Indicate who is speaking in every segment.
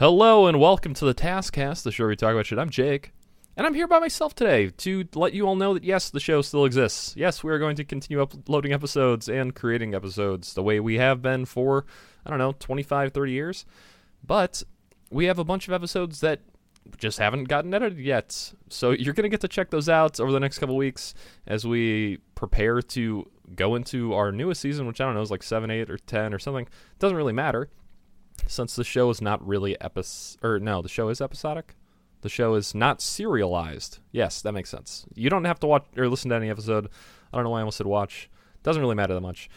Speaker 1: Hello and welcome to the Taskcast, the show where we talk about shit. I'm Jake, and I'm here by myself today to let you all know that yes, the show still exists. Yes, we are going to continue uploading episodes and creating episodes the way we have been for, I don't know, 25, 30 years. But we have a bunch of episodes that just haven't gotten edited yet. So you're going to get to check those out over the next couple weeks as we prepare to go into our newest season, which I don't know is like 7, 8, or 10 or something. Doesn't really matter since the show is not really epis or no, the show is episodic. The show is not serialized. Yes, that makes sense. You don't have to watch or listen to any episode. I don't know why I almost said watch. Doesn't really matter that much.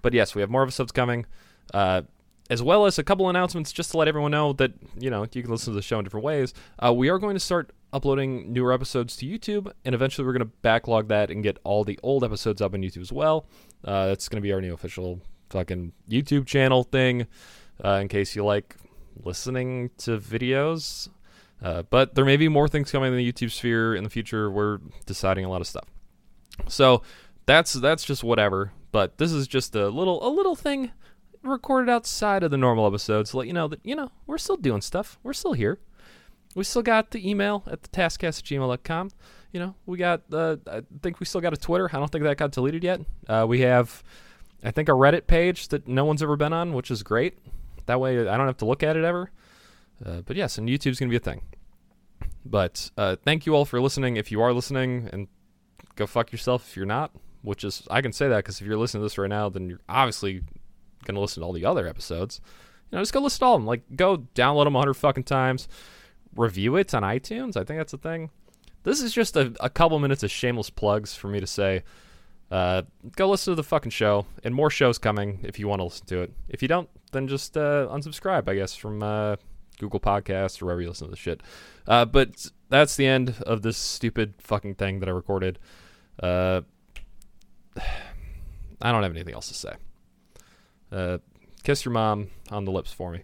Speaker 1: But yes, we have more episodes coming, uh, as well as a couple announcements just to let everyone know that you know you can listen to the show in different ways. Uh, we are going to start uploading newer episodes to YouTube, and eventually we're going to backlog that and get all the old episodes up on YouTube as well. Uh, that's going to be our new official fucking YouTube channel thing uh, in case you like listening to videos. Uh, but there may be more things coming in the YouTube sphere in the future. We're deciding a lot of stuff. So that's that's just whatever. But this is just a little a little thing recorded outside of the normal episodes to let you know that you know we're still doing stuff. We're still here. We still got the email at the taskcast gmail.com. You know, we got uh, I think we still got a Twitter. I don't think that got deleted yet. Uh, we have I think a Reddit page that no one's ever been on, which is great. That way, I don't have to look at it ever. Uh, but yes, and YouTube's gonna be a thing. But uh, thank you all for listening. If you are listening, and go fuck yourself if you're not. Which is, I can say that because if you're listening to this right now, then you're obviously gonna listen to all the other episodes. You know, just go listen to all them. Like, go download them a hundred fucking times. Review it on iTunes. I think that's a thing. This is just a, a couple minutes of shameless plugs for me to say. Uh, go listen to the fucking show, and more shows coming if you want to listen to it. If you don't, then just uh, unsubscribe, I guess, from uh, Google Podcasts or wherever you listen to the shit. Uh, but that's the end of this stupid fucking thing that I recorded. Uh, I don't have anything else to say. Uh, kiss your mom on the lips for me.